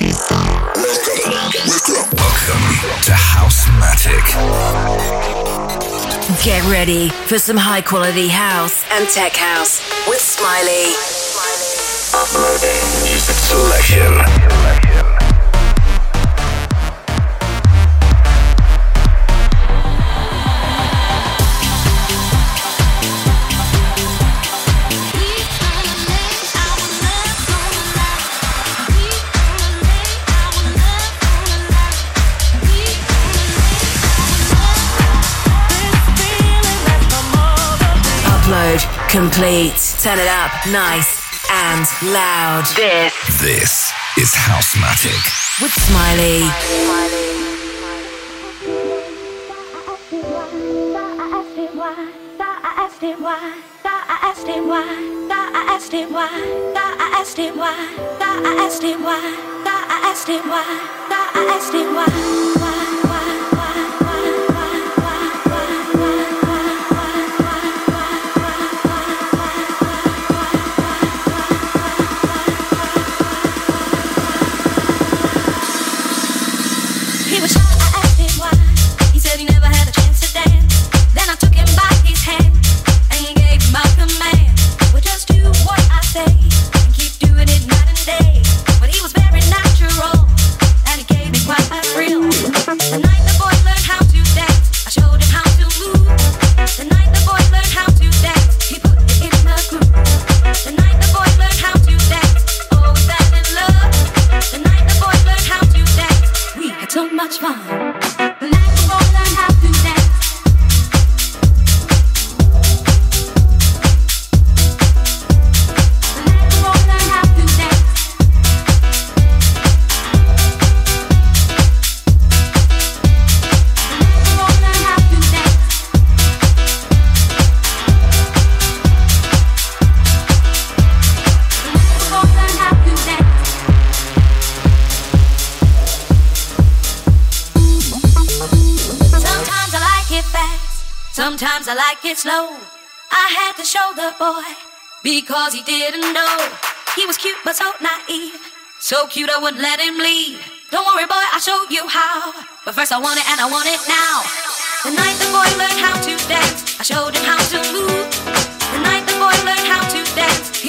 to Houzmatik. Get ready for some high quality house and tech house with Smiley. Uploading music selection. Complete. Turn it up nice and loud. This, this is Houzmatik with Smiley. why. Slow. I had to show the boy because he didn't know. He was cute but so naive. So cute I wouldn't let him leave. Don't worry, boy, I'll show you how. But first I want it and I want it now. The night the boy learned how to dance, I showed him how to move. The night the boy learned how to dance,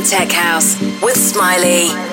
and Tech House with Smiley.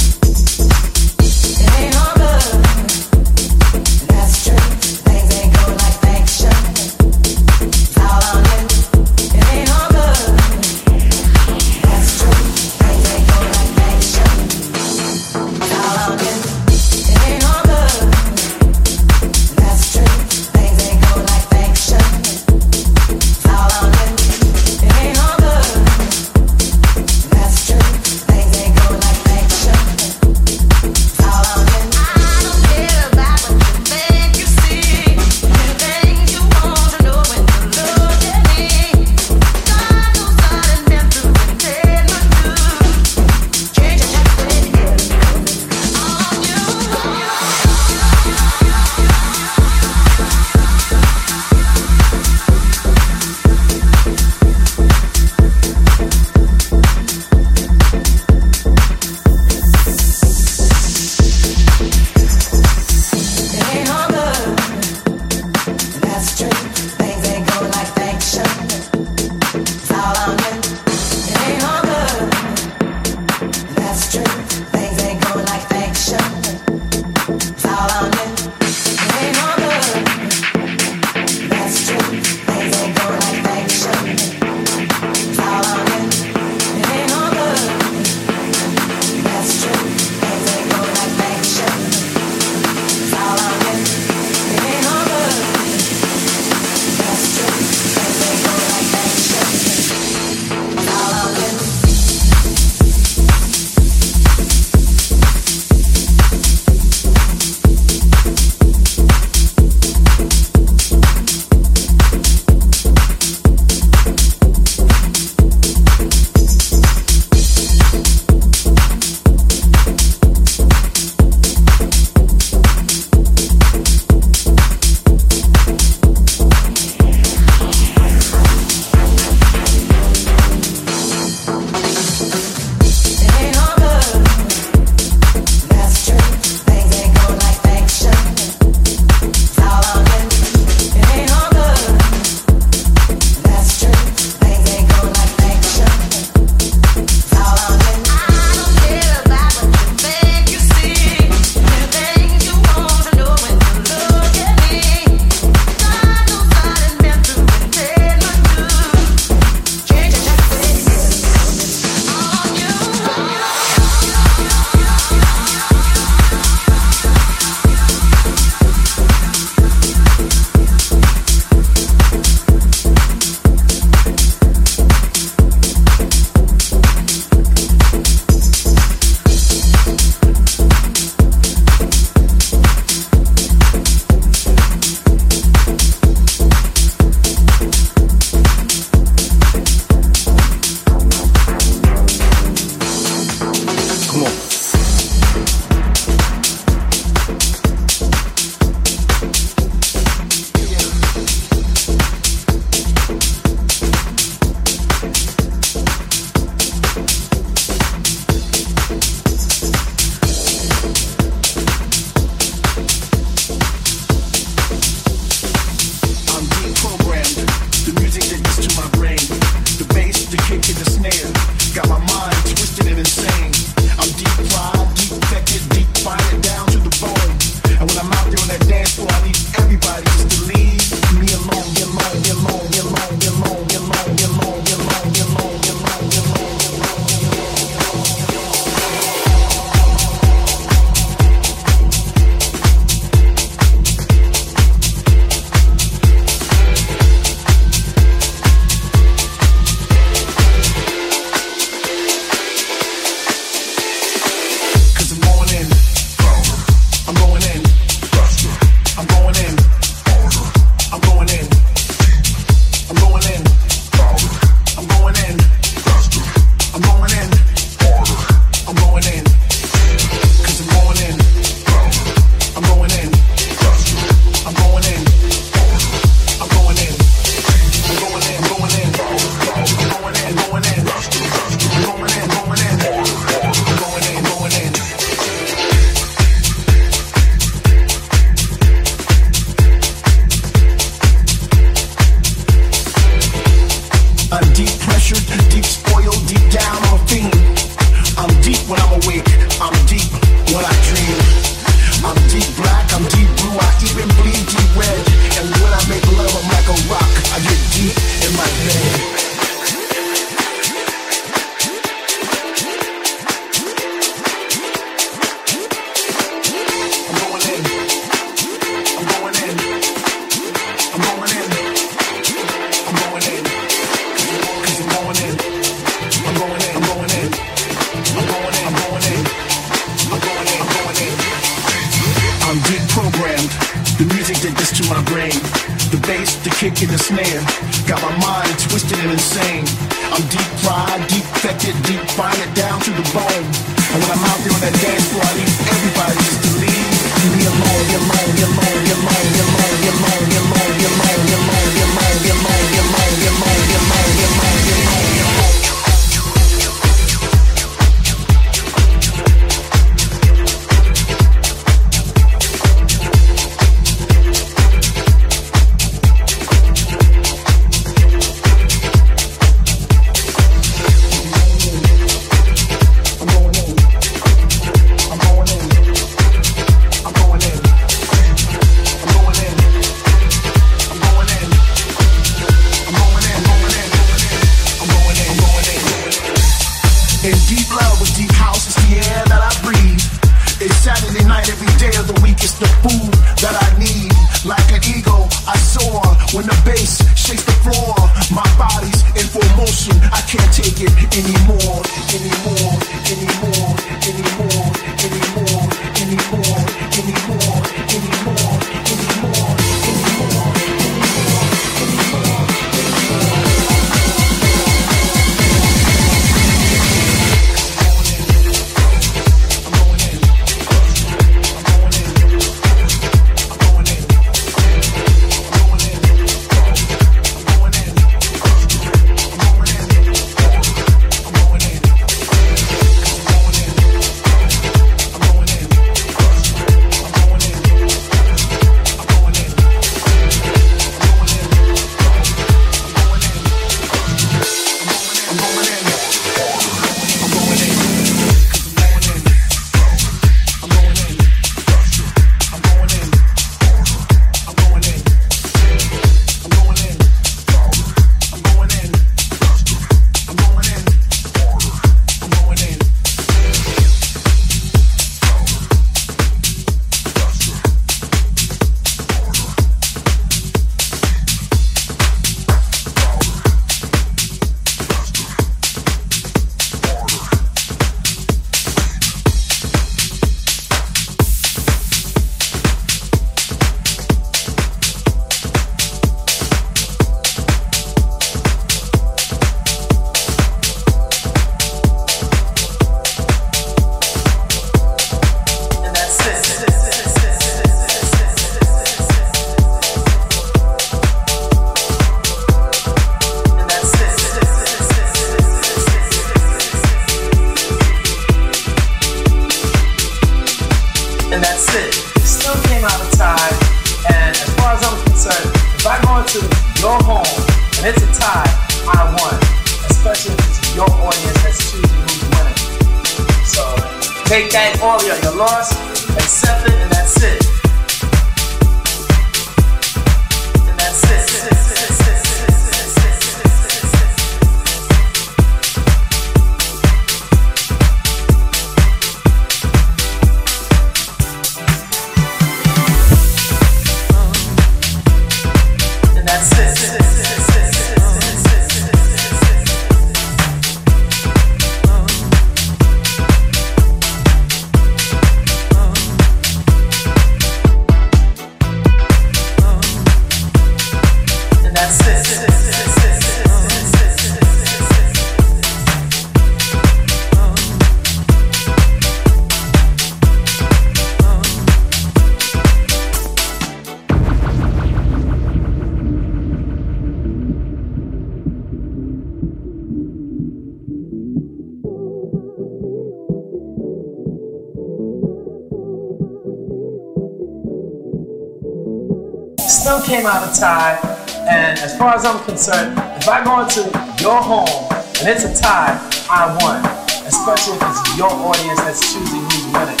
concerned, if I go into your home and it's a tie, I won. Especially if it's your audience that's choosing who's winning.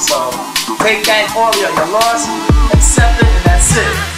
So take that all your loss, accept it, and that's it.